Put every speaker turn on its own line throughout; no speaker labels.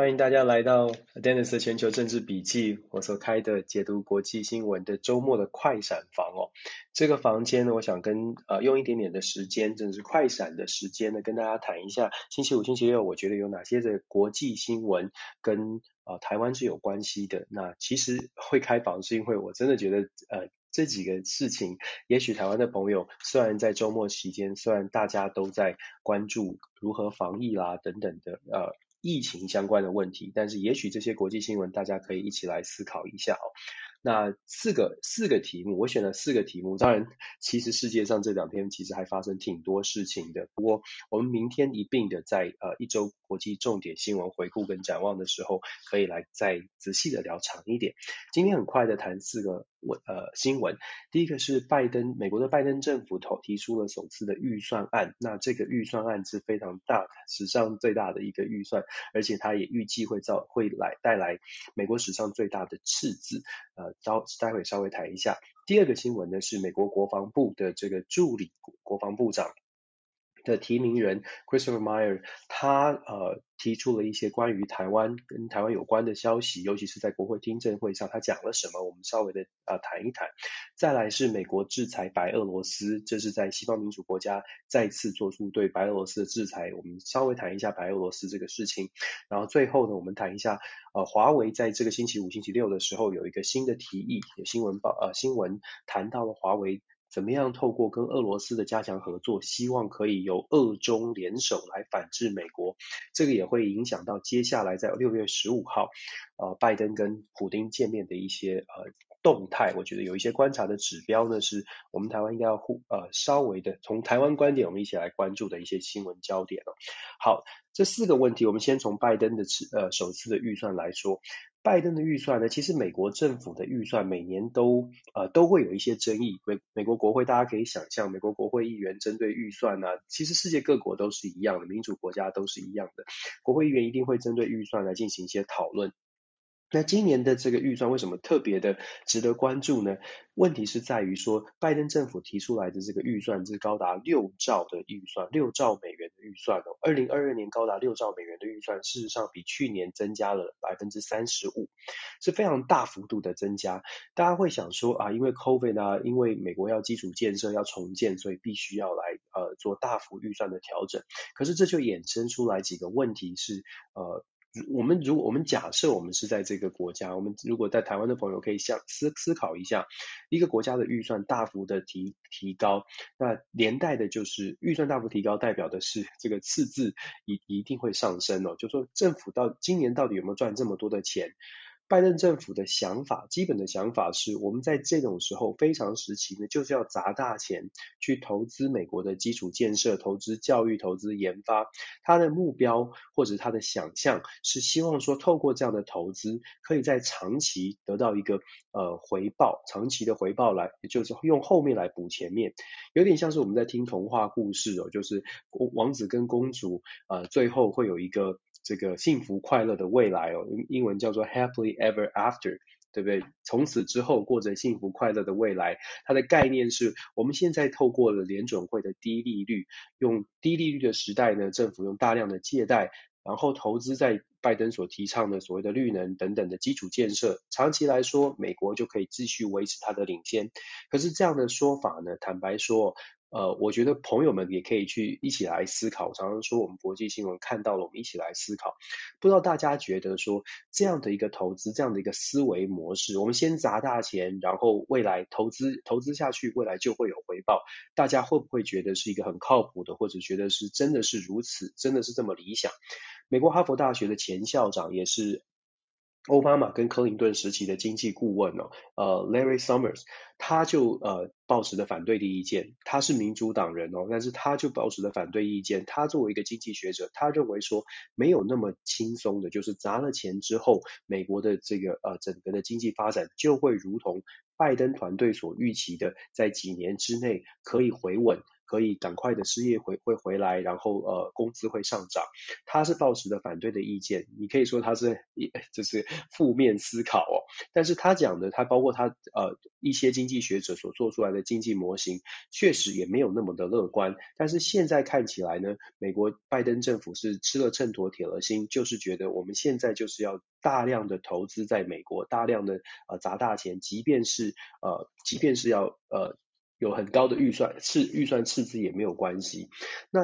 欢迎大家来到 Dennis 的全球政治笔记，我所开的解读国际新闻的周末的快闪房哦。这个房间呢，我想跟呃用一点点的时间，真的是快闪的时间呢，跟大家谈一下星期五、星期六，我觉得有哪些的国际新闻跟呃台湾是有关系的。那其实会开房是因为我真的觉得呃这几个事情，也许台湾的朋友虽然在周末期间，虽然大家都在关注如何防疫啦等等的呃。疫情相关的问题，但是也许这些国际新闻大家可以一起来思考一下哦。那四个四个题目，我选了四个题目。当然，其实世界上这两天其实还发生挺多事情的。不过，我们明天一并的在呃一周国际重点新闻回顾跟展望的时候，可以来再仔细的聊长一点。今天很快的谈四个文呃新闻。第一个是拜登，美国的拜登政府投提出了首次的预算案。那这个预算案是非常大，史上最大的一个预算，而且它也预计会造会来带来美国史上最大的赤字。呃。稍待会稍微谈一下。第二个新闻呢，是美国国防部的这个助理国防部长的提名人 Christopher Meyer，他呃提出了一些关于台湾跟台湾有关的消息，尤其是在国会听证会上，他讲了什么？我们稍微的呃谈一谈。再来是美国制裁白俄罗斯，这是在西方民主国家再次做出对白俄罗斯的制裁，我们稍微谈一下白俄罗斯这个事情。然后最后呢，我们谈一下呃华为在这个星期五、星期六的时候有一个新的提议，有新闻报呃新闻谈到了华为。怎么样透过跟俄罗斯的加强合作，希望可以由俄中联手来反制美国，这个也会影响到接下来在六月十五号，呃，拜登跟普丁见面的一些呃动态。我觉得有一些观察的指标呢，是我们台湾应该要互呃稍微的从台湾观点，我们一起来关注的一些新闻焦点哦。好，这四个问题，我们先从拜登的呃首次的预算来说。拜登的预算呢，其实美国政府的预算每年都呃都会有一些争议。美美国国会大家可以想象，美国国会议员针对预算呢，其实世界各国都是一样的，民主国家都是一样的，国会议员一定会针对预算来进行一些讨论。那今年的这个预算为什么特别的值得关注呢？问题是在于说，拜登政府提出来的这个预算是高达六兆的预算，六兆美元的预算哦。二零二二年高达六兆美元的预算，事实上比去年增加了百分之三十五，是非常大幅度的增加。大家会想说啊，因为 COVID 啊，因为美国要基础建设要重建，所以必须要来呃做大幅预算的调整。可是这就衍生出来几个问题是呃。我们如果我们假设我们是在这个国家，我们如果在台湾的朋友可以想思思考一下，一个国家的预算大幅的提提高，那连带的就是预算大幅提高，代表的是这个赤字一一定会上升哦。就说政府到今年到底有没有赚这么多的钱？拜登政府的想法，基本的想法是，我们在这种时候非常时期呢，就是要砸大钱去投资美国的基础建设、投资教育、投资研发。他的目标或者他的想象是希望说，透过这样的投资，可以在长期得到一个呃回报，长期的回报来，就是用后面来补前面，有点像是我们在听童话故事哦，就是王子跟公主呃最后会有一个。这个幸福快乐的未来哦，英文叫做 happily ever after，对不对？从此之后过着幸福快乐的未来。它的概念是我们现在透过了联准会的低利率，用低利率的时代呢，政府用大量的借贷，然后投资在拜登所提倡的所谓的绿能等等的基础建设。长期来说，美国就可以继续维持它的领先。可是这样的说法呢，坦白说。呃，我觉得朋友们也可以去一起来思考。常常说我们国际新闻看到了，我们一起来思考。不知道大家觉得说这样的一个投资，这样的一个思维模式，我们先砸大钱，然后未来投资投资下去，未来就会有回报。大家会不会觉得是一个很靠谱的，或者觉得是真的是如此，真的是这么理想？美国哈佛大学的前校长也是。奥巴马跟克林顿时期的经济顾问哦，呃，Larry Summers，他就呃抱持的反对的意见，他是民主党人哦，但是他就抱持的反对意见。他作为一个经济学者，他认为说没有那么轻松的，就是砸了钱之后，美国的这个呃整个的经济发展就会如同拜登团队所预期的，在几年之内可以回稳。可以赶快的失业回会回来，然后呃工资会上涨。他是抱持的反对的意见，你可以说他是 就是负面思考哦。但是他讲的，他包括他呃一些经济学者所做出来的经济模型，确实也没有那么的乐观。但是现在看起来呢，美国拜登政府是吃了秤砣铁了心，就是觉得我们现在就是要大量的投资在美国，大量的呃砸大钱，即便是呃即便是要呃有很高的预算赤预算赤字也没有关系。那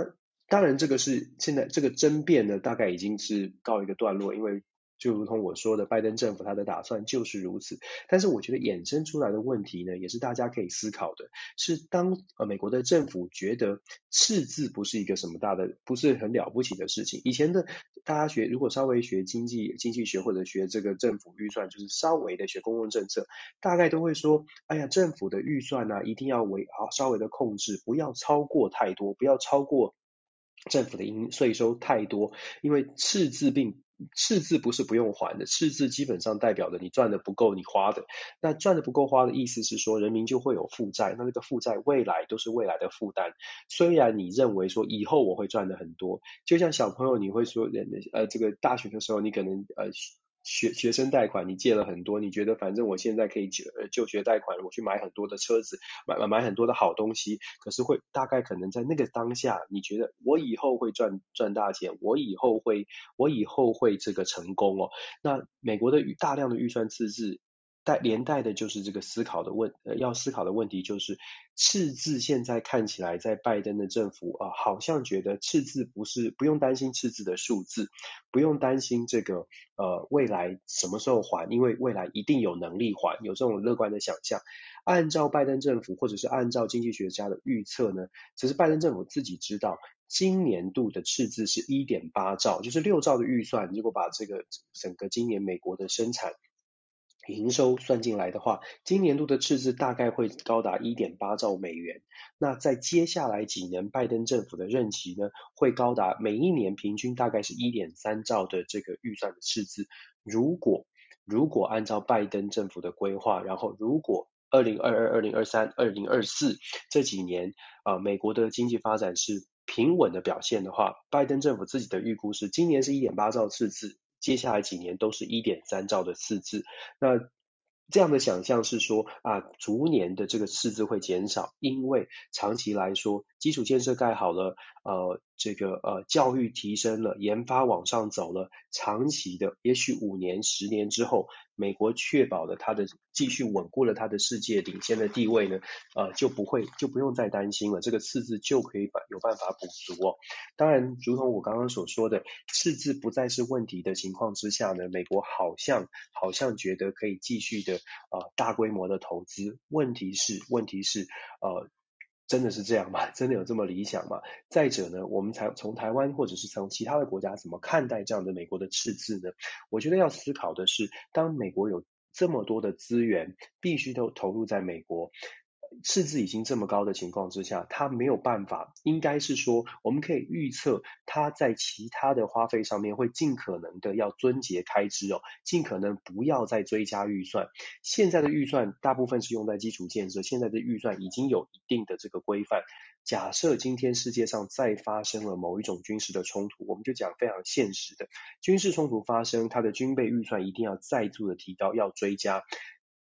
当然这个是现在这个争辩呢，大概已经是告一个段落，因为。就如同我说的，拜登政府他的打算就是如此。但是我觉得衍生出来的问题呢，也是大家可以思考的，是当呃美国的政府觉得赤字不是一个什么大的，不是很了不起的事情。以前的大家学，如果稍微学经济经济学或者学这个政府预算，就是稍微的学公共政策，大概都会说，哎呀，政府的预算呢，一定要为好稍微的控制，不要超过太多，不要超过政府的应税收太多，因为赤字并。赤字不是不用还的，赤字基本上代表的你赚的不够你花的。那赚的不够花的意思是说，人民就会有负债，那这个负债未来都是未来的负担。虽然你认为说以后我会赚的很多，就像小朋友你会说，呃，这个大学的时候你可能呃。学学生贷款，你借了很多，你觉得反正我现在可以就就学贷款，我去买很多的车子，买买买很多的好东西，可是会大概可能在那个当下，你觉得我以后会赚赚大钱，我以后会我以后会这个成功哦。那美国的大量的预算赤字。带连带的就是这个思考的问，呃，要思考的问题就是赤字现在看起来在拜登的政府啊，好像觉得赤字不是不用担心赤字的数字，不用担心这个呃未来什么时候还，因为未来一定有能力还，有这种乐观的想象。按照拜登政府或者是按照经济学家的预测呢，其实拜登政府自己知道，今年度的赤字是一点八兆，就是六兆的预算，如果把这个整个今年美国的生产。营收算进来的话，今年度的赤字大概会高达一点八兆美元。那在接下来几年，拜登政府的任期呢，会高达每一年平均大概是一点三兆的这个预算的赤字。如果如果按照拜登政府的规划，然后如果二零二二、二零二三、二零二四这几年啊，美国的经济发展是平稳的表现的话，拜登政府自己的预估是今年是一点八兆赤字。接下来几年都是一点三兆的赤字，那这样的想象是说啊，逐年的这个赤字会减少，因为长期来说，基础建设盖好了，呃，这个呃教育提升了，研发往上走了，长期的，也许五年、十年之后。美国确保了它的继续稳固了它的世界领先的地位呢，呃，就不会就不用再担心了，这个赤字就可以把有办法补足哦。当然，如同我刚刚所说的，赤字不再是问题的情况之下呢，美国好像好像觉得可以继续的呃大规模的投资。问题是问题是呃。真的是这样吗？真的有这么理想吗？再者呢，我们才从台湾或者是从其他的国家怎么看待这样的美国的赤字呢？我觉得要思考的是，当美国有这么多的资源，必须都投入在美国。赤字已经这么高的情况之下，他没有办法，应该是说，我们可以预测他在其他的花费上面会尽可能的要撙节开支哦，尽可能不要再追加预算。现在的预算大部分是用在基础建设，现在的预算已经有一定的这个规范。假设今天世界上再发生了某一种军事的冲突，我们就讲非常现实的军事冲突发生，它的军备预算一定要再度的提高，要追加。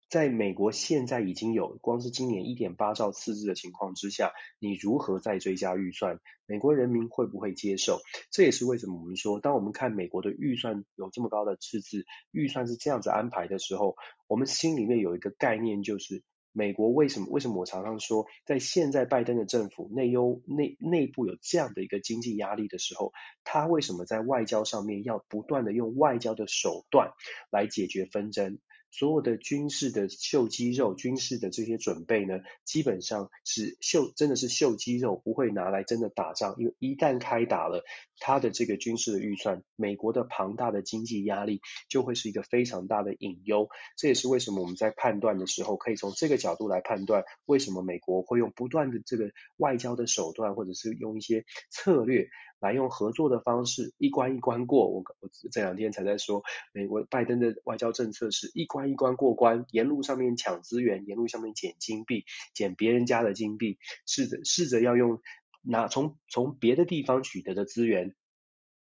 在美国现在已经有光是今年一点八兆赤字的情况之下，你如何再追加预算？美国人民会不会接受？这也是为什么我们说，当我们看美国的预算有这么高的赤字，预算是这样子安排的时候，我们心里面有一个概念，就是美国为什么？为什么我常常说，在现在拜登的政府内忧内内部有这样的一个经济压力的时候，他为什么在外交上面要不断的用外交的手段来解决纷争？所有的军事的秀肌肉，军事的这些准备呢，基本上是秀，真的是秀肌肉，不会拿来真的打仗。因为一旦开打了，他的这个军事的预算，美国的庞大的经济压力就会是一个非常大的隐忧。这也是为什么我们在判断的时候，可以从这个角度来判断，为什么美国会用不断的这个外交的手段，或者是用一些策略来用合作的方式一关一关过。我我这两天才在说，美国拜登的外交政策是一关一关过关，沿路上面抢资源，沿路上面捡金币，捡别人家的金币，试着试着要用拿从从别的地方取得的资源。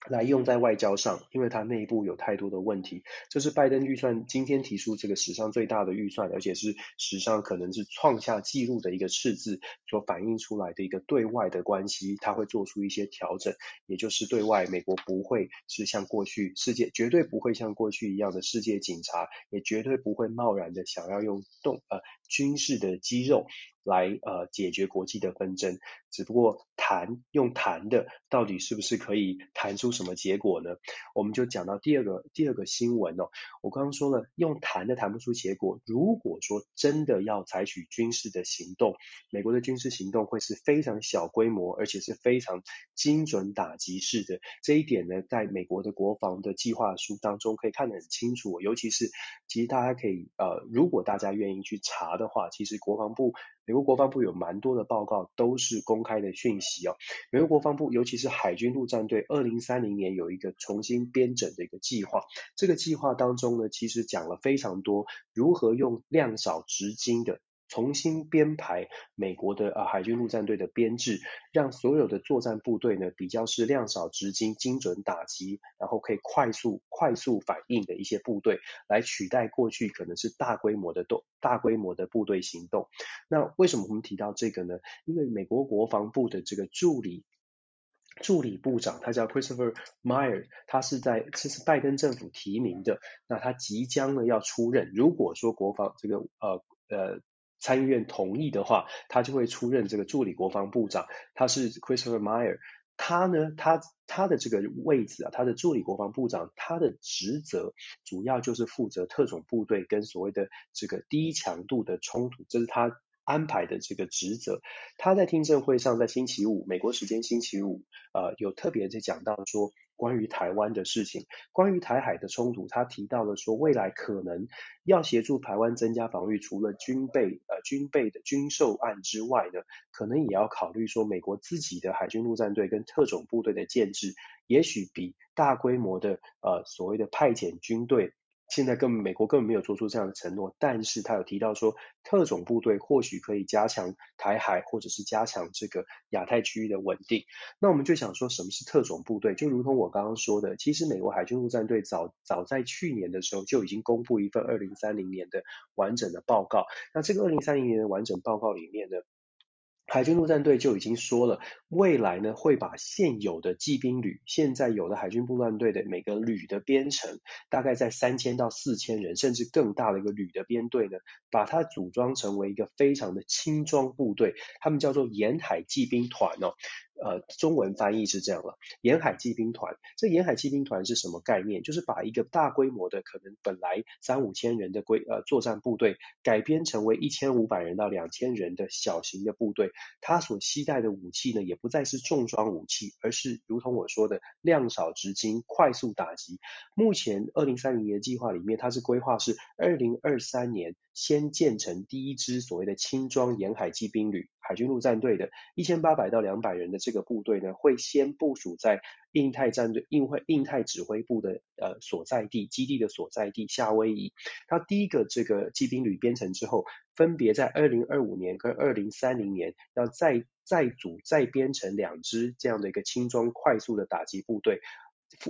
来用在外交上，因为它内部有太多的问题。这是拜登预算今天提出这个史上最大的预算，而且是史上可能是创下纪录的一个赤字所反映出来的一个对外的关系，它会做出一些调整，也就是对外美国不会是像过去世界绝对不会像过去一样的世界警察，也绝对不会贸然的想要用动呃军事的肌肉。来呃解决国际的纷争，只不过谈用谈的到底是不是可以谈出什么结果呢？我们就讲到第二个第二个新闻哦，我刚刚说了用谈的谈不出结果，如果说真的要采取军事的行动，美国的军事行动会是非常小规模，而且是非常精准打击式的。这一点呢，在美国的国防的计划书当中可以看得很清楚，尤其是其实大家可以呃，如果大家愿意去查的话，其实国防部。美国国防部有蛮多的报告都是公开的讯息哦。美国国防部尤其是海军陆战队，二零三零年有一个重新编整的一个计划。这个计划当中呢，其实讲了非常多如何用量少直精的。重新编排美国的啊海军陆战队的编制，让所有的作战部队呢比较是量少直精、精准打击，然后可以快速快速反应的一些部队，来取代过去可能是大规模的动大规模的部队行动。那为什么我们提到这个呢？因为美国国防部的这个助理助理部长，他叫 Christopher Meyer，他是在这是拜登政府提名的，那他即将呢要出任。如果说国防这个呃呃。参议院同意的话，他就会出任这个助理国防部长。他是 Christopher Meyer，他呢，他他的这个位置啊，他的助理国防部长，他的职责主要就是负责特种部队跟所谓的这个低强度的冲突，这是他安排的这个职责。他在听证会上，在星期五，美国时间星期五，呃，有特别在讲到说。关于台湾的事情，关于台海的冲突，他提到了说，未来可能要协助台湾增加防御，除了军备呃军备的军售案之外呢，可能也要考虑说，美国自己的海军陆战队跟特种部队的建制，也许比大规模的呃所谓的派遣军队。现在根本美国根本没有做出这样的承诺，但是他有提到说，特种部队或许可以加强台海，或者是加强这个亚太区域的稳定。那我们就想说，什么是特种部队？就如同我刚刚说的，其实美国海军陆战队早早在去年的时候就已经公布一份二零三零年的完整的报告。那这个二零三零年的完整报告里面呢，海军陆战队就已经说了，未来呢会把现有的骑兵旅，现在有的海军陆战队的每个旅的编成，大概在三千到四千人，甚至更大的一个旅的编队呢，把它组装成为一个非常的轻装部队，他们叫做沿海骑兵团哦。呃，中文翻译是这样了，沿海骑兵团。这沿海骑兵团是什么概念？就是把一个大规模的，可能本来三五千人的规呃作战部队，改编成为一千五百人到两千人的小型的部队。他所携带的武器呢，也不再是重装武器，而是如同我说的量少质精、快速打击。目前二零三零年计划里面，它是规划是二零二三年先建成第一支所谓的轻装沿海骑兵旅。海军陆战队的一千八百到两百人的这个部队呢，会先部署在印太战队、印会印太指挥部的呃所在地基地的所在地夏威夷。它第一个这个骑兵旅编成之后，分别在二零二五年跟二零三零年要再再组再编成两支这样的一个轻装快速的打击部队。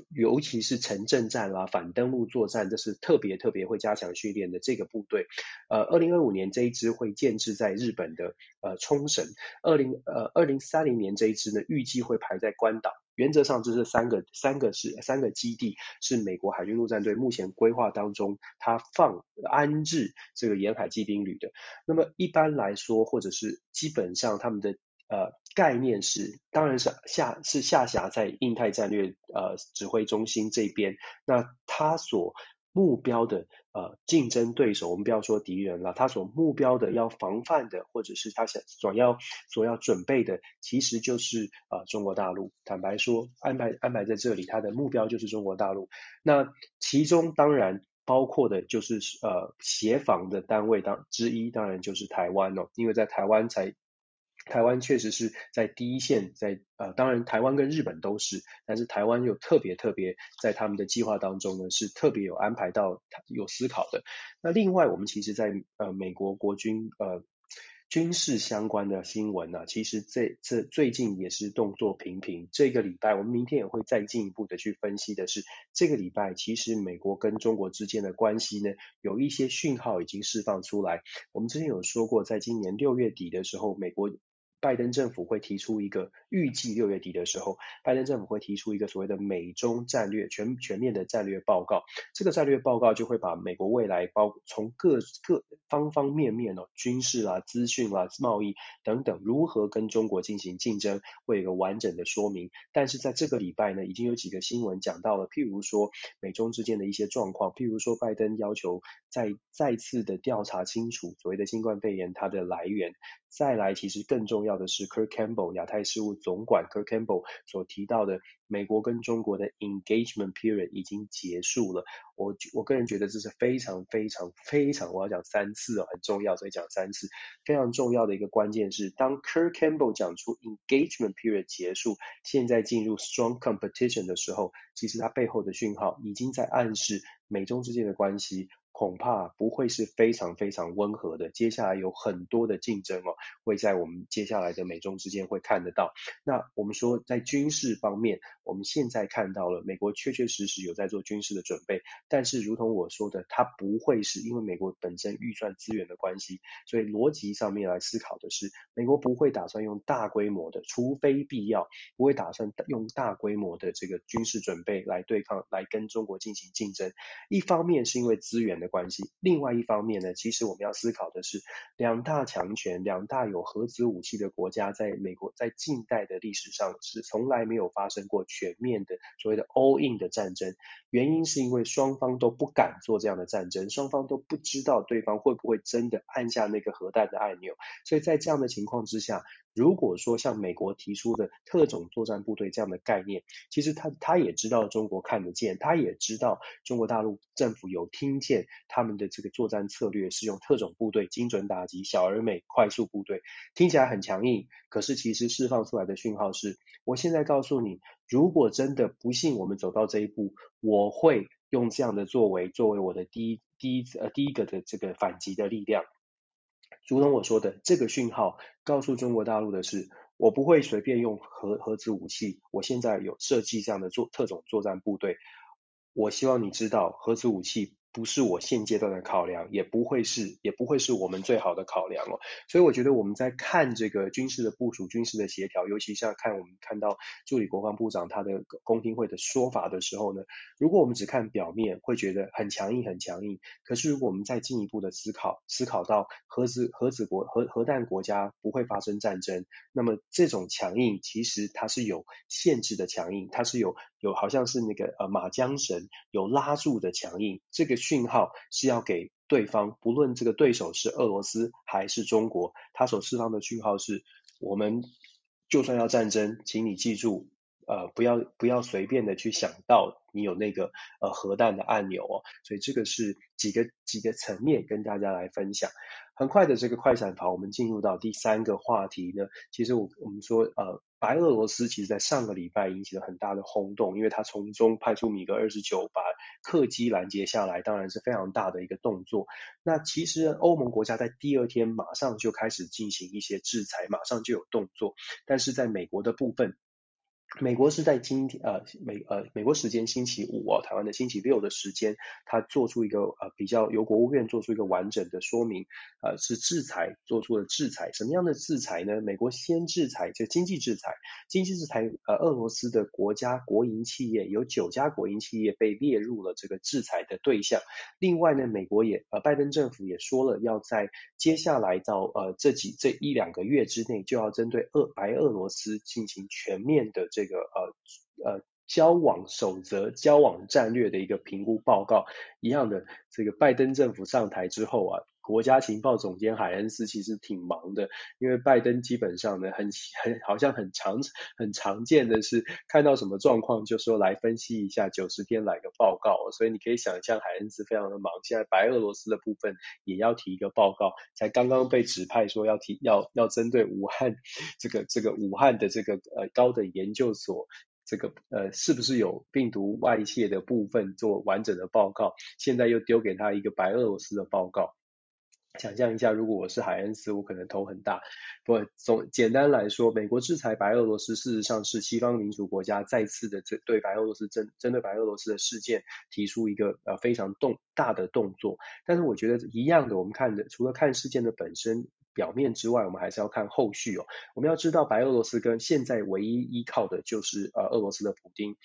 尤其是城镇战啦、反登陆作战，这是特别特别会加强训练的这个部队。呃，二零二五年这一支会建制在日本的呃冲绳，二零呃二零三零年这一支呢，预计会排在关岛。原则上，这是三个三个是三个基地，是美国海军陆战队目前规划当中，它放安置这个沿海骑兵旅的。那么一般来说，或者是基本上他们的。呃，概念是，当然是下是下辖在印太战略呃指挥中心这边。那他所目标的呃竞争对手，我们不要说敌人了，他所目标的要防范的，或者是他想所要所要准备的，其实就是呃中国大陆。坦白说，安排安排在这里，他的目标就是中国大陆。那其中当然包括的就是呃协防的单位当之一，当然就是台湾哦，因为在台湾才。台湾确实是在第一线，在呃，当然台湾跟日本都是，但是台湾又特别特别在他们的计划当中呢，是特别有安排到有思考的。那另外，我们其实在呃美国国军呃军事相关的新闻呢、其实这这最近也是动作频频。这个礼拜，我们明天也会再进一步的去分析的是，这个礼拜其实美国跟中国之间的关系呢，有一些讯号已经释放出来。我们之前有说过，在今年六月底的时候，美国。拜登政府会提出一个预计六月底的时候，拜登政府会提出一个所谓的美中战略全全面的战略报告。这个战略报告就会把美国未来包从各各方方面面哦，军事啊、资讯啊、贸易等等，如何跟中国进行竞争，会有一个完整的说明。但是在这个礼拜呢，已经有几个新闻讲到了，譬如说美中之间的一些状况，譬如说拜登要求再再次的调查清楚所谓的新冠肺炎它的来源。再来，其实更重要的是，Kurt Campbell 亚太事务总管 Kurt Campbell 所提到的，美国跟中国的 engagement period 已经结束了。我我个人觉得这是非常非常非常，我要讲三次哦，很重要，所以讲三次。非常重要的一个关键是，当 Kurt Campbell 讲出 engagement period 结束，现在进入 strong competition 的时候，其实它背后的讯号已经在暗示美中之间的关系。恐怕不会是非常非常温和的，接下来有很多的竞争哦，会在我们接下来的美中之间会看得到。那我们说在军事方面，我们现在看到了美国确确实实有在做军事的准备，但是如同我说的，它不会是因为美国本身预算资源的关系，所以逻辑上面来思考的是，美国不会打算用大规模的，除非必要，不会打算用大规模的这个军事准备来对抗，来跟中国进行竞争。一方面是因为资源的关系，另外一方面呢，其实我们要思考的是，两大强权、两大有核子武器的国家，在美国在近代的历史上是从来没有发生过全面的所谓的 all in 的战争。原因是因为双方都不敢做这样的战争，双方都不知道对方会不会真的按下那个核弹的按钮，所以在这样的情况之下。如果说像美国提出的特种作战部队这样的概念，其实他他也知道中国看得见，他也知道中国大陆政府有听见他们的这个作战策略是用特种部队精准打击小而美快速部队，听起来很强硬，可是其实释放出来的讯号是，我现在告诉你，如果真的不幸我们走到这一步，我会用这样的作为作为我的第一第一呃第一个的这个反击的力量。如同我说的，这个讯号告诉中国大陆的是，我不会随便用核核子武器。我现在有设计这样的作特种作战部队。我希望你知道，核子武器。不是我现阶段的考量，也不会是，也不会是我们最好的考量哦。所以我觉得我们在看这个军事的部署、军事的协调，尤其像看我们看到助理国防部长他的公听会的说法的时候呢，如果我们只看表面，会觉得很强硬、很强硬。可是如果我们再进一步的思考，思考到核子核子国核核弹国家不会发生战争，那么这种强硬其实它是有限制的强硬，它是有有好像是那个呃马缰绳有拉住的强硬，这个。讯号是要给对方，不论这个对手是俄罗斯还是中国，他所释放的讯号是：我们就算要战争，请你记住，呃，不要不要随便的去想到你有那个呃核弹的按钮哦。所以这个是几个几个层面跟大家来分享。很快的这个快闪跑，我们进入到第三个话题呢。其实我我们说呃。白俄罗斯其实在上个礼拜引起了很大的轰动，因为他从中派出米格二十九把客机拦截下来，当然是非常大的一个动作。那其实欧盟国家在第二天马上就开始进行一些制裁，马上就有动作，但是在美国的部分。美国是在今天呃美呃美国时间星期五哦，台湾的星期六的时间，他做出一个呃比较由国务院做出一个完整的说明，呃是制裁做出了制裁，什么样的制裁呢？美国先制裁就经济制裁，经济制裁呃俄罗斯的国家国营企业有九家国营企业被列入了这个制裁的对象。另外呢，美国也呃拜登政府也说了，要在接下来到呃这几这一两个月之内，就要针对俄白俄罗斯进行全面的。这个呃呃交往守则、交往战略的一个评估报告。一样的，这个拜登政府上台之后啊，国家情报总监海恩斯其实挺忙的，因为拜登基本上呢，很很好像很常很常见的是看到什么状况就说来分析一下九十天来个报告，所以你可以想象海恩斯非常的忙。现在白俄罗斯的部分也要提一个报告，才刚刚被指派说要提要要针对武汉这个这个武汉的这个呃高等研究所这个呃是不是有病毒外泄的部分做完整的报告，现在又丢给他一个白俄罗斯的报告。想象一下，如果我是海恩斯，我可能头很大。不，总简单来说，美国制裁白俄罗斯，事实上是西方民主国家再次的针对白俄罗斯针针对白俄罗斯的事件提出一个呃非常动大的动作。但是我觉得一样的，我们看的除了看事件的本身表面之外，我们还是要看后续哦。我们要知道，白俄罗斯跟现在唯一依靠的就是呃俄罗斯的普丁。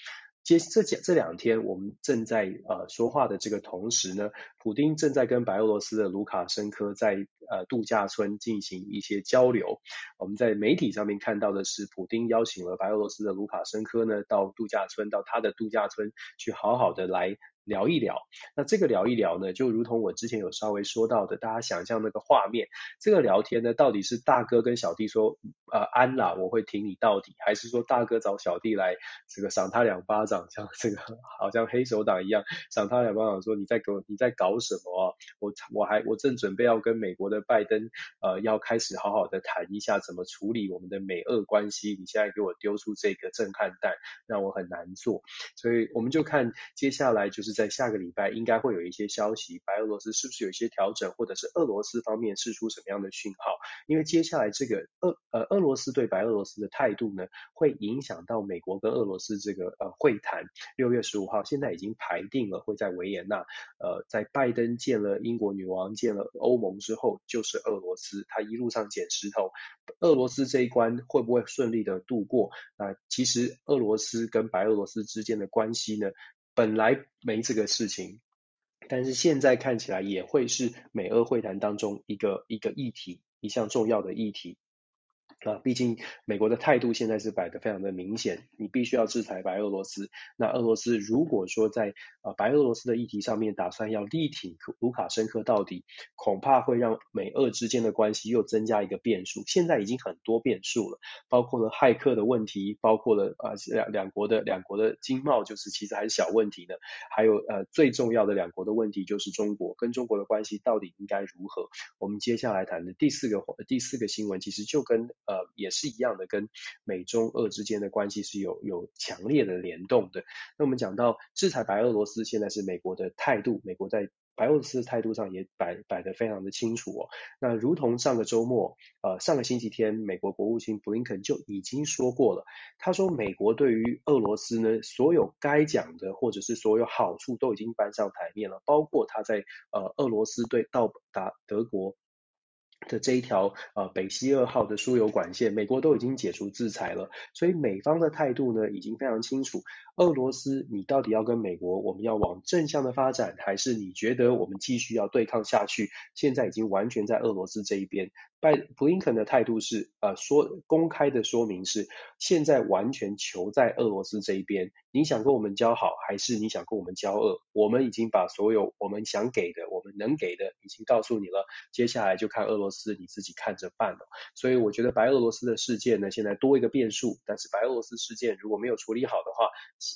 接这这这两天，我们正在呃说话的这个同时呢，普丁正在跟白俄罗斯的卢卡申科在呃度假村进行一些交流。我们在媒体上面看到的是，普丁邀请了白俄罗斯的卢卡申科呢到度假村，到他的度假村去好好的来。聊一聊，那这个聊一聊呢，就如同我之前有稍微说到的，大家想象那个画面，这个聊天呢，到底是大哥跟小弟说，呃，安啦，我会挺你到底，还是说大哥找小弟来这个赏他两巴掌，像这个好像黑手党一样赏他两巴掌，说你在给我你在搞什么？我我还我正准备要跟美国的拜登呃要开始好好的谈一下怎么处理我们的美俄关系，你现在给我丢出这个震撼弹，让我很难做，所以我们就看接下来就是。在下个礼拜应该会有一些消息，白俄罗斯是不是有一些调整，或者是俄罗斯方面释出什么样的讯号？因为接下来这个俄呃俄罗斯对白俄罗斯的态度呢，会影响到美国跟俄罗斯这个呃会谈。六月十五号现在已经排定了，会在维也纳。呃，在拜登见了英国女王、见了欧盟之后，就是俄罗斯，他一路上捡石头。俄罗斯这一关会不会顺利的度过？那、其实俄罗斯跟白俄罗斯之间的关系呢？本来没这个事情，但是现在看起来也会是美俄会谈当中一个一个议题，一项重要的议题。啊，毕竟美国的态度现在是摆得非常的明显，你必须要制裁白俄罗斯。那俄罗斯如果说在呃白俄罗斯的议题上面打算要力挺卢卡申科到底，恐怕会让美俄之间的关系又增加一个变数。现在已经很多变数了，包括了骇客的问题，包括了啊两两国的两国的经贸，就是其实还是小问题呢。还有呃最重要的两国的问题就是中国跟中国的关系到底应该如何？我们接下来谈的第四个第四个新闻，其实就跟，呃也是一样的，跟美中俄之间的关系是有有强烈的联动的。那我们讲到制裁白俄罗斯，现在是美国的态度，美国在白俄罗斯的态度上也摆摆得非常的清楚哦。那如同上个周末，呃，上个星期天，美国国务卿布林肯就已经说过了，他说美国对于俄罗斯呢，所有该讲的或者是所有好处都已经搬上台面了，包括他在呃俄罗斯对到达德国。的这一条呃北溪二号的输油管线，美国都已经解除制裁了，所以美方的态度呢已经非常清楚。俄罗斯，你到底要跟美国，我们要往正向的发展，还是你觉得我们继续要对抗下去？现在已经完全在俄罗斯这一边。拜布林肯的态度是，呃，说公开的说明是，现在完全求在俄罗斯这一边。你想跟我们交好，还是你想跟我们交恶？我们已经把所有我们想给的、我们能给的，已经告诉你了。接下来就看俄罗斯你自己看着办了。所以我觉得白俄罗斯的事件呢，现在多一个变数。但是白俄罗斯事件如果没有处理好的话，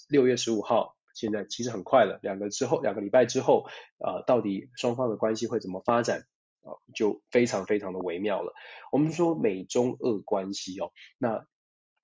六月十五号现在其实很快了，两个之后两个礼拜之后，呃，到底双方的关系会怎么发展？就非常非常的微妙了。我们说美中俄关系哦，那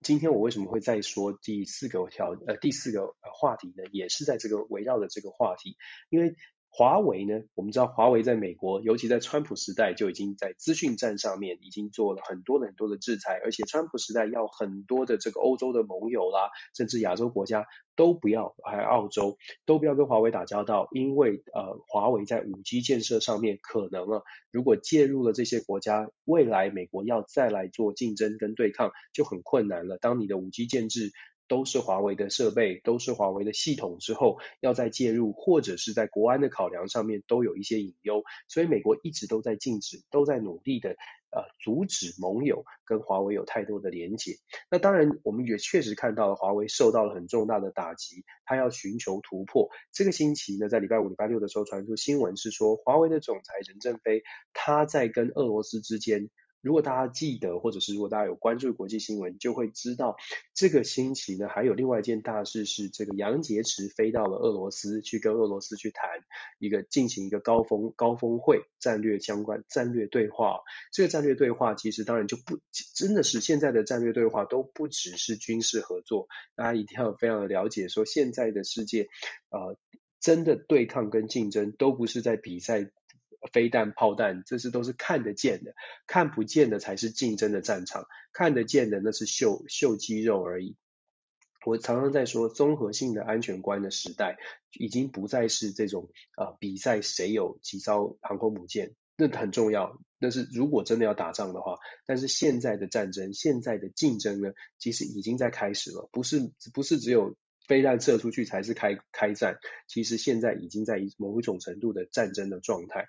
今天我为什么会再说第四个条呃第四个话题呢？也是在这个围绕着这个话题，因为。华为呢，我们知道华为在美国，尤其在川普时代就已经在资讯战上面已经做了很多的很多的制裁，而且川普时代要很多的这个欧洲的盟友啦，甚至亚洲国家都不要，还有澳洲都不要跟华为打交道，因为呃华为在五 G 建设上面可能啊，如果介入了这些国家，未来美国要再来做竞争跟对抗就很困难了。当你的五 G 建制都是华为的设备，都是华为的系统之后，要再介入，或者是在国安的考量上面都有一些隐忧，所以美国一直都在禁止，都在努力的。呃，阻止盟友跟华为有太多的连结。那当然，我们也确实看到了华为受到了很重大的打击，他要寻求突破。这个星期呢，在礼拜五、礼拜六的时候传出新闻是说，华为的总裁任正非他在跟俄罗斯之间。如果大家记得，或者是如果大家有关注国际新闻，就会知道这个星期呢，还有另外一件大事是，这个杨洁篪飞到了俄罗斯，去跟俄罗斯去谈一个进行一个高峰高峰会战略相关战略对话。这个战略对话其实当然就不真的是现在的战略对话都不只是军事合作，大家一定要非常的了解，说现在的世界呃真的对抗跟竞争都不是在比赛。飞弹、炮弹，这是都是看得见的，看不见的才是竞争的战场，看得见的那是秀秀肌肉而已。我常常在说，综合性的安全观的时代，已经不再是这种啊、比赛谁有几艘航空母舰，那很重要。但是如果真的要打仗的话，但是现在的战争，现在的竞争呢，其实已经在开始了，不是不是只有。飞弹射出去才是开开战，其实现在已经在某一种程度的战争的状态。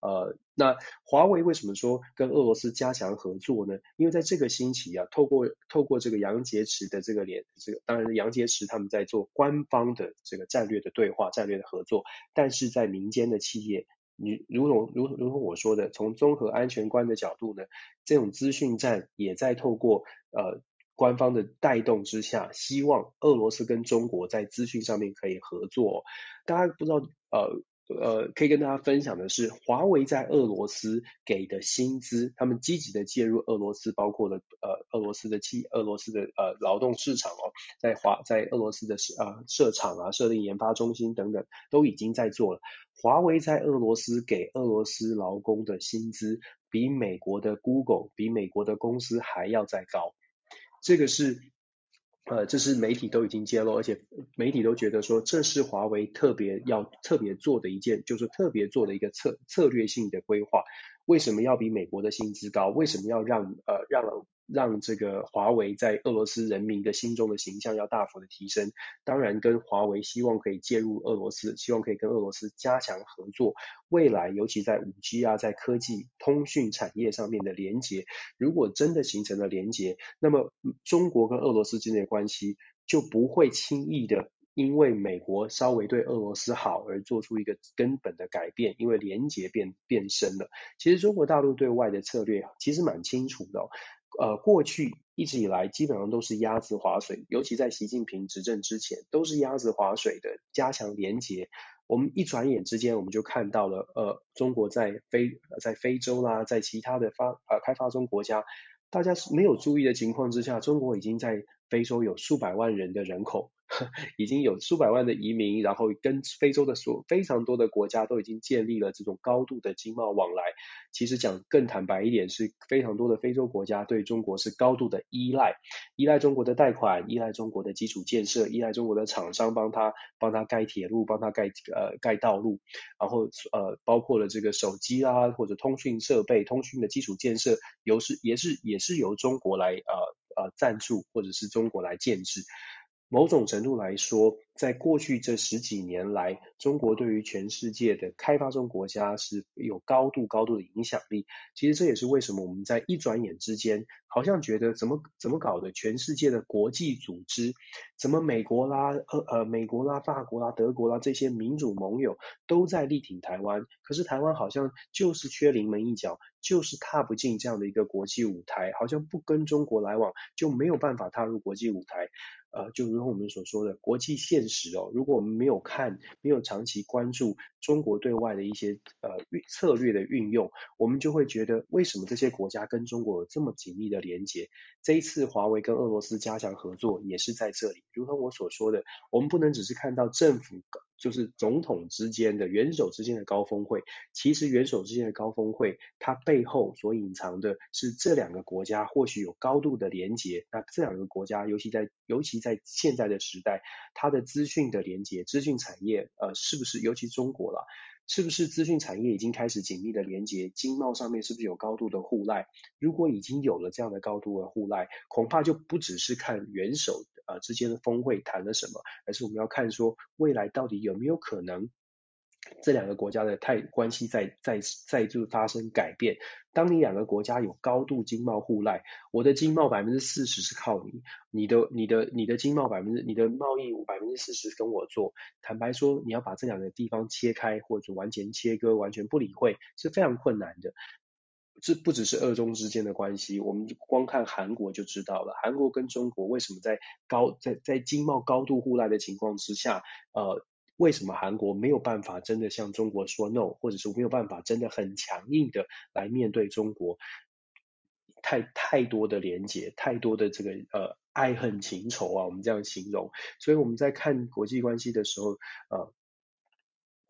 呃，那华为为什么说跟俄罗斯加强合作呢？因为在这个星期啊，透过透过这个杨洁篪的这个联，这个当然杨洁篪他们在做官方的这个战略的对话、战略的合作，但是在民间的企业，你如同如如同我说的，从综合安全观的角度呢，这种资讯战也在透过呃。官方的带动之下，希望俄罗斯跟中国在资讯上面可以合作。大家不知道，呃呃，可以跟大家分享的是，华为在俄罗斯给的薪资，他们积极的介入俄罗斯，包括了呃俄罗斯的企，俄罗斯的呃劳动市场哦，在华在俄罗斯的呃设厂啊，设立研发中心等等，都已经在做了。华为在俄罗斯给俄罗斯劳工的薪资，比美国的 Google，比美国的公司还要再高。这个是，呃，这是媒体都已经揭露，而且媒体都觉得说，这是华为特别要特别做的一件，就是特别做的一个策策略性的规划。为什么要比美国的薪资高？为什么要让呃让？让这个华为在俄罗斯人民的心中的形象要大幅的提升，当然跟华为希望可以介入俄罗斯，希望可以跟俄罗斯加强合作，未来尤其在五 G 啊，在科技通讯产业上面的连接，如果真的形成了连接，那么中国跟俄罗斯之间的关系就不会轻易的因为美国稍微对俄罗斯好而做出一个根本的改变，因为连接变变深了。其实中国大陆对外的策略其实蛮清楚的。呃，过去一直以来基本上都是鸭子划水，尤其在习近平执政之前，都是鸭子划水的，加强连结。我们一转眼之间，我们就看到了，呃，中国在非在非洲啦，在其他的发呃开发中国家，大家是没有注意的情况之下，中国已经在非洲有数百万人的人口。已经有数百万的移民，然后跟非洲的所非常多的国家都已经建立了这种高度的经贸往来。其实讲更坦白一点，是非常多的非洲国家对中国是高度的依赖，依赖中国的贷款，依赖中国的基础建设，依赖中国的厂商帮他帮他盖铁路，帮他盖呃盖道路，然后呃包括了这个手机啊或者通讯设备、通讯的基础建设，由是也是也是由中国来呃呃赞助或者是中国来建制。某种程度来说，在过去这十几年来，中国对于全世界的开发中国家是有高度高度的影响力。其实这也是为什么我们在一转眼之间，好像觉得怎么怎么搞的，全世界的国际组织，怎么美国啦、呃呃美国啦、法国啦、德国啦这些民主盟友都在力挺台湾，可是台湾好像就是缺临门一脚，就是踏不进这样的一个国际舞台，好像不跟中国来往就没有办法踏入国际舞台。呃，就如同我们所说的国际现实哦，如果我们没有看，没有长期关注中国对外的一些呃策略的运用，我们就会觉得为什么这些国家跟中国有这么紧密的连接？这一次华为跟俄罗斯加强合作也是在这里。如同我所说的，我们不能只是看到政府。就是总统之间的元首之间的高峰会，其实元首之间的高峰会，它背后所隐藏的是这两个国家或许有高度的连结。那这两个国家，尤其在尤其在现在的时代，它的资讯的连结，资讯产业，呃，是不是尤其中国了？是不是资讯产业已经开始紧密的连结？经贸上面是不是有高度的互赖？如果已经有了这样的高度的互赖，恐怕就不只是看元首呃之间的峰会谈了什么，而是我们要看说未来到底有没有可能。这两个国家的态关系在在在就发生改变。当你两个国家有高度经贸互赖，我的经贸百分之四十是靠你，你的你的你的经贸百分之你的贸易百分之四十跟我做。坦白说，你要把这两个地方切开或者完全切割，完全不理会是非常困难的。这不只是二中之间的关系，我们光看韩国就知道了。韩国跟中国为什么在高在在经贸高度互赖的情况之下，呃。为什么韩国没有办法真的向中国说 no，或者是没有办法真的很强硬的来面对中国？太太多的连结，太多的这个呃爱恨情仇啊，我们这样形容。所以我们在看国际关系的时候，呃。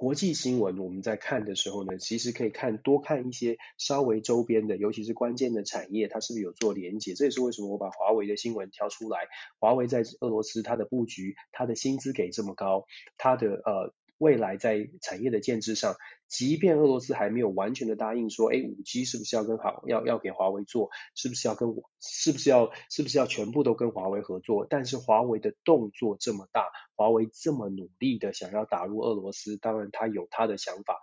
国际新闻我们在看的时候呢，其实可以看多看一些稍微周边的，尤其是关键的产业，它是不是有做连接？这也是为什么我把华为的新闻挑出来。华为在俄罗斯它的布局，它的薪资给这么高，它的呃。未来在产业的建制上，即便俄罗斯还没有完全的答应说，哎，五 G 是不是要跟好要要给华为做，是不是要跟我，是不是要是不是要全部都跟华为合作？但是华为的动作这么大，华为这么努力的想要打入俄罗斯，当然他有他的想法。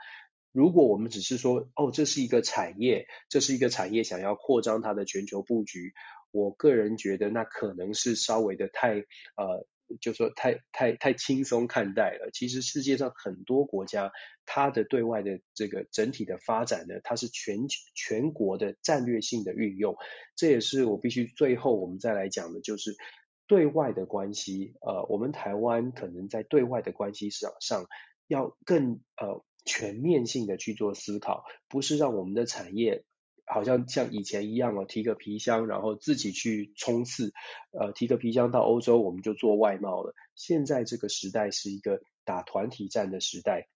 如果我们只是说，哦，这是一个产业，这是一个产业想要扩张它的全球布局，我个人觉得那可能是稍微的太呃。就说太太太轻松看待了。其实世界上很多国家，它的对外的这个整体的发展呢，它是全全国的战略性的运用。这也是我必须最后我们再来讲的，就是对外的关系。呃，我们台湾可能在对外的关系市场上要更呃全面性的去做思考，不是让我们的产业。好像像以前一样哦，提个皮箱，然后自己去冲刺，呃，提个皮箱到欧洲，我们就做外贸了。现在这个时代是一个打团体战的时代，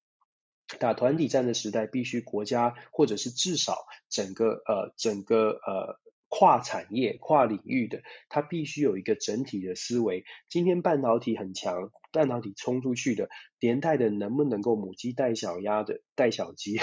打团体战的时代，必须国家或者是至少整个呃整个呃。跨产业、跨领域的，它必须有一个整体的思维。今天半导体很强，半导体冲出去的，连带的能不能够母鸡带小鸭的带小鸡，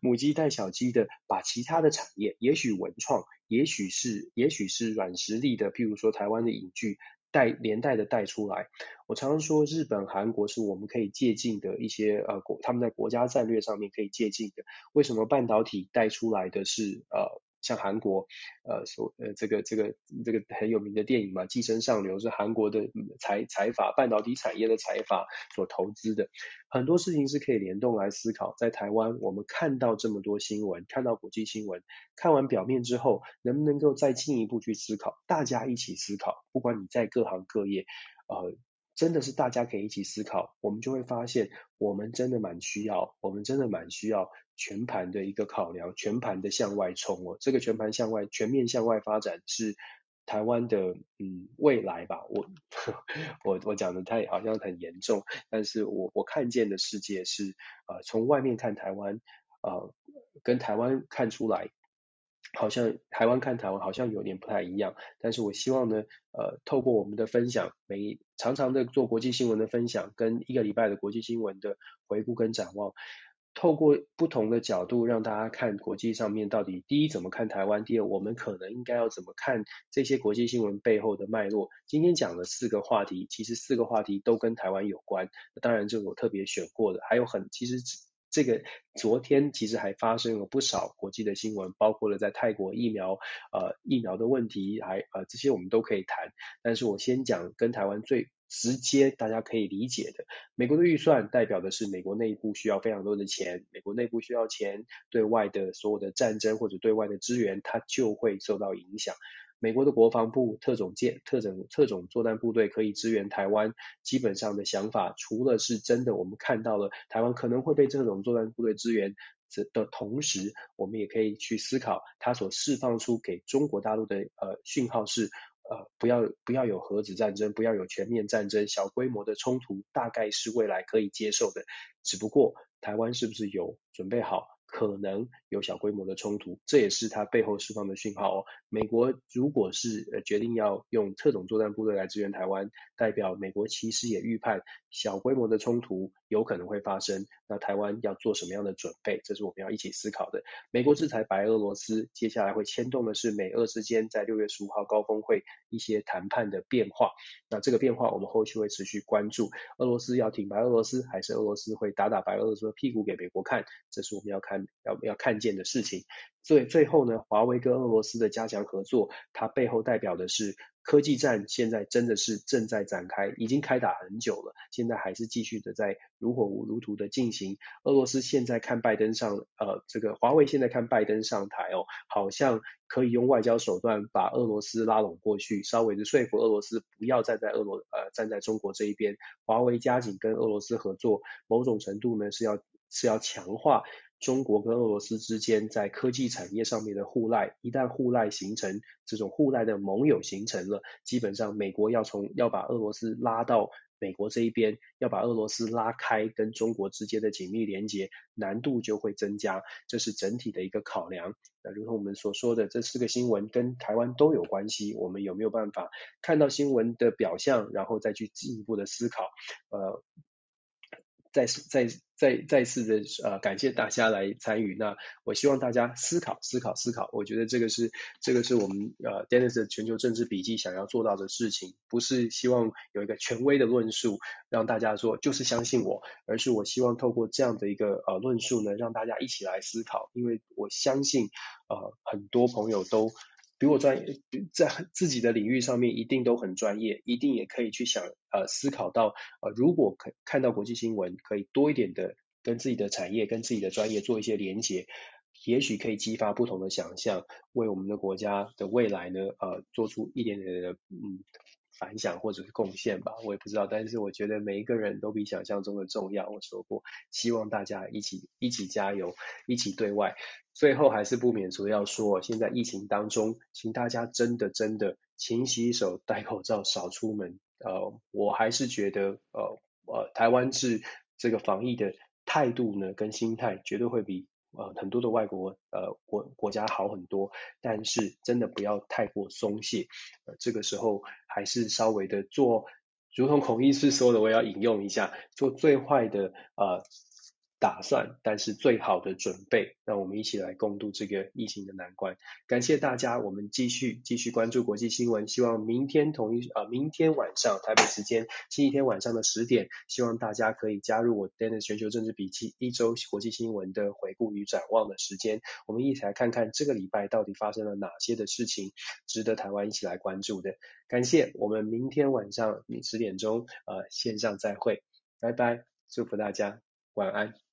母鸡带小鸡的，把其他的产业，也许文创，也许是也许是软实力的，譬如说台湾的影剧带连带的带出来。我常常说，日本、韩国是我们可以借鉴的一些呃国，他们在国家战略上面可以借鉴的。为什么半导体带出来的是呃？像韩国，呃，所呃这个这个这个很有名的电影嘛，《寄生上流》是韩国的财财阀半导体产业的财阀所投资的，很多事情是可以联动来思考。在台湾，我们看到这么多新闻，看到国际新闻，看完表面之后，能不能够再进一步去思考？大家一起思考，不管你在各行各业，呃。真的是大家可以一起思考，我们就会发现，我们真的蛮需要，我们真的蛮需要全盘的一个考量，全盘的向外冲哦。这个全盘向外、全面向外发展是台湾的嗯未来吧。我 我我讲的太好像很严重，但是我我看见的世界是呃从外面看台湾，呃跟台湾看出来。好像台湾看台湾好像有点不太一样，但是我希望呢，呃，透过我们的分享，每常常的做国际新闻的分享，跟一个礼拜的国际新闻的回顾跟展望，透过不同的角度让大家看国际上面到底第一怎么看台湾，第二我们可能应该要怎么看这些国际新闻背后的脉络。今天讲的四个话题，其实四个话题都跟台湾有关，当然这是我特别选过的，还有很其实。这个昨天其实还发生了不少国际的新闻，包括了在泰国疫苗呃疫苗的问题，还呃这些我们都可以谈。但是我先讲跟台湾最直接大家可以理解的，美国的预算代表的是美国内部需要非常多的钱，美国内部需要钱，对外的所有的战争或者对外的资源，它就会受到影响。美国的国防部特种舰、特种特种作战部队可以支援台湾，基本上的想法，除了是真的，我们看到了台湾可能会被这种作战部队支援的同时，我们也可以去思考，它所释放出给中国大陆的呃讯号是，呃不要不要有核子战争，不要有全面战争，小规模的冲突大概是未来可以接受的，只不过台湾是不是有准备好？可能有小规模的冲突，这也是它背后释放的讯号哦。美国如果是决定要用特种作战部队来支援台湾，代表美国其实也预判小规模的冲突有可能会发生，那台湾要做什么样的准备？这是我们要一起思考的。美国制裁白俄罗斯，接下来会牵动的是美俄之间在六月十五号高峰会一些谈判的变化。那这个变化我们后续会持续关注。俄罗斯要挺白俄罗斯，还是俄罗斯会打打白俄罗斯的屁股给美国看？这是我们要看要要看见的事情。最最后呢，华为跟俄罗斯的加强合作，它背后代表的是科技战，现在真的是正在展开，已经开打很久了，现在还是继续的在如火如荼的进行。俄罗斯现在看拜登上，呃，这个华为现在看拜登上台哦，好像可以用外交手段把俄罗斯拉拢过去，稍微的说服俄罗斯不要站在俄罗呃站在中国这一边。华为加紧跟俄罗斯合作，某种程度呢是要是要强化。中国跟俄罗斯之间在科技产业上面的互赖，一旦互赖形成，这种互赖的盟友形成了，基本上美国要从要把俄罗斯拉到美国这一边，要把俄罗斯拉开跟中国之间的紧密连接，难度就会增加，这是整体的一个考量。那如同我们所说的，这四个新闻跟台湾都有关系，我们有没有办法看到新闻的表象，然后再去进一步的思考？呃。再再再再次的呃感谢大家来参与，那我希望大家思考思考思考，我觉得这个是这个是我们呃 Dennis 的全球政治笔记想要做到的事情，不是希望有一个权威的论述让大家说就是相信我，而是我希望透过这样的一个呃论述呢，让大家一起来思考，因为我相信呃很多朋友都。比我专业，在自己的领域上面一定都很专业，一定也可以去想呃思考到呃如果可看到国际新闻，可以多一点的跟自己的产业跟自己的专业做一些连接，也许可以激发不同的想象，为我们的国家的未来呢呃做出一点点的嗯。反响或者是贡献吧，我也不知道，但是我觉得每一个人都比想象中的重要。我说过，希望大家一起一起加油，一起对外。最后还是不免俗要说，现在疫情当中，请大家真的真的勤洗手、戴口罩、少出门。呃，我还是觉得，呃呃，台湾是这个防疫的态度呢，跟心态绝对会比。呃，很多的外国呃国国家好很多，但是真的不要太过松懈，呃，这个时候还是稍微的做，如同孔医师说的，我也要引用一下，做最坏的呃。打算，但是最好的准备，让我们一起来共度这个疫情的难关。感谢大家，我们继续继续关注国际新闻。希望明天同一呃，明天晚上台北时间星期天晚上的十点，希望大家可以加入我 Dennis 全球政治笔记一周国际新闻的回顾与展望的时间。我们一起来看看这个礼拜到底发生了哪些的事情，值得台湾一起来关注的。感谢，我们明天晚上十点钟呃线上再会，拜拜，祝福大家，晚安。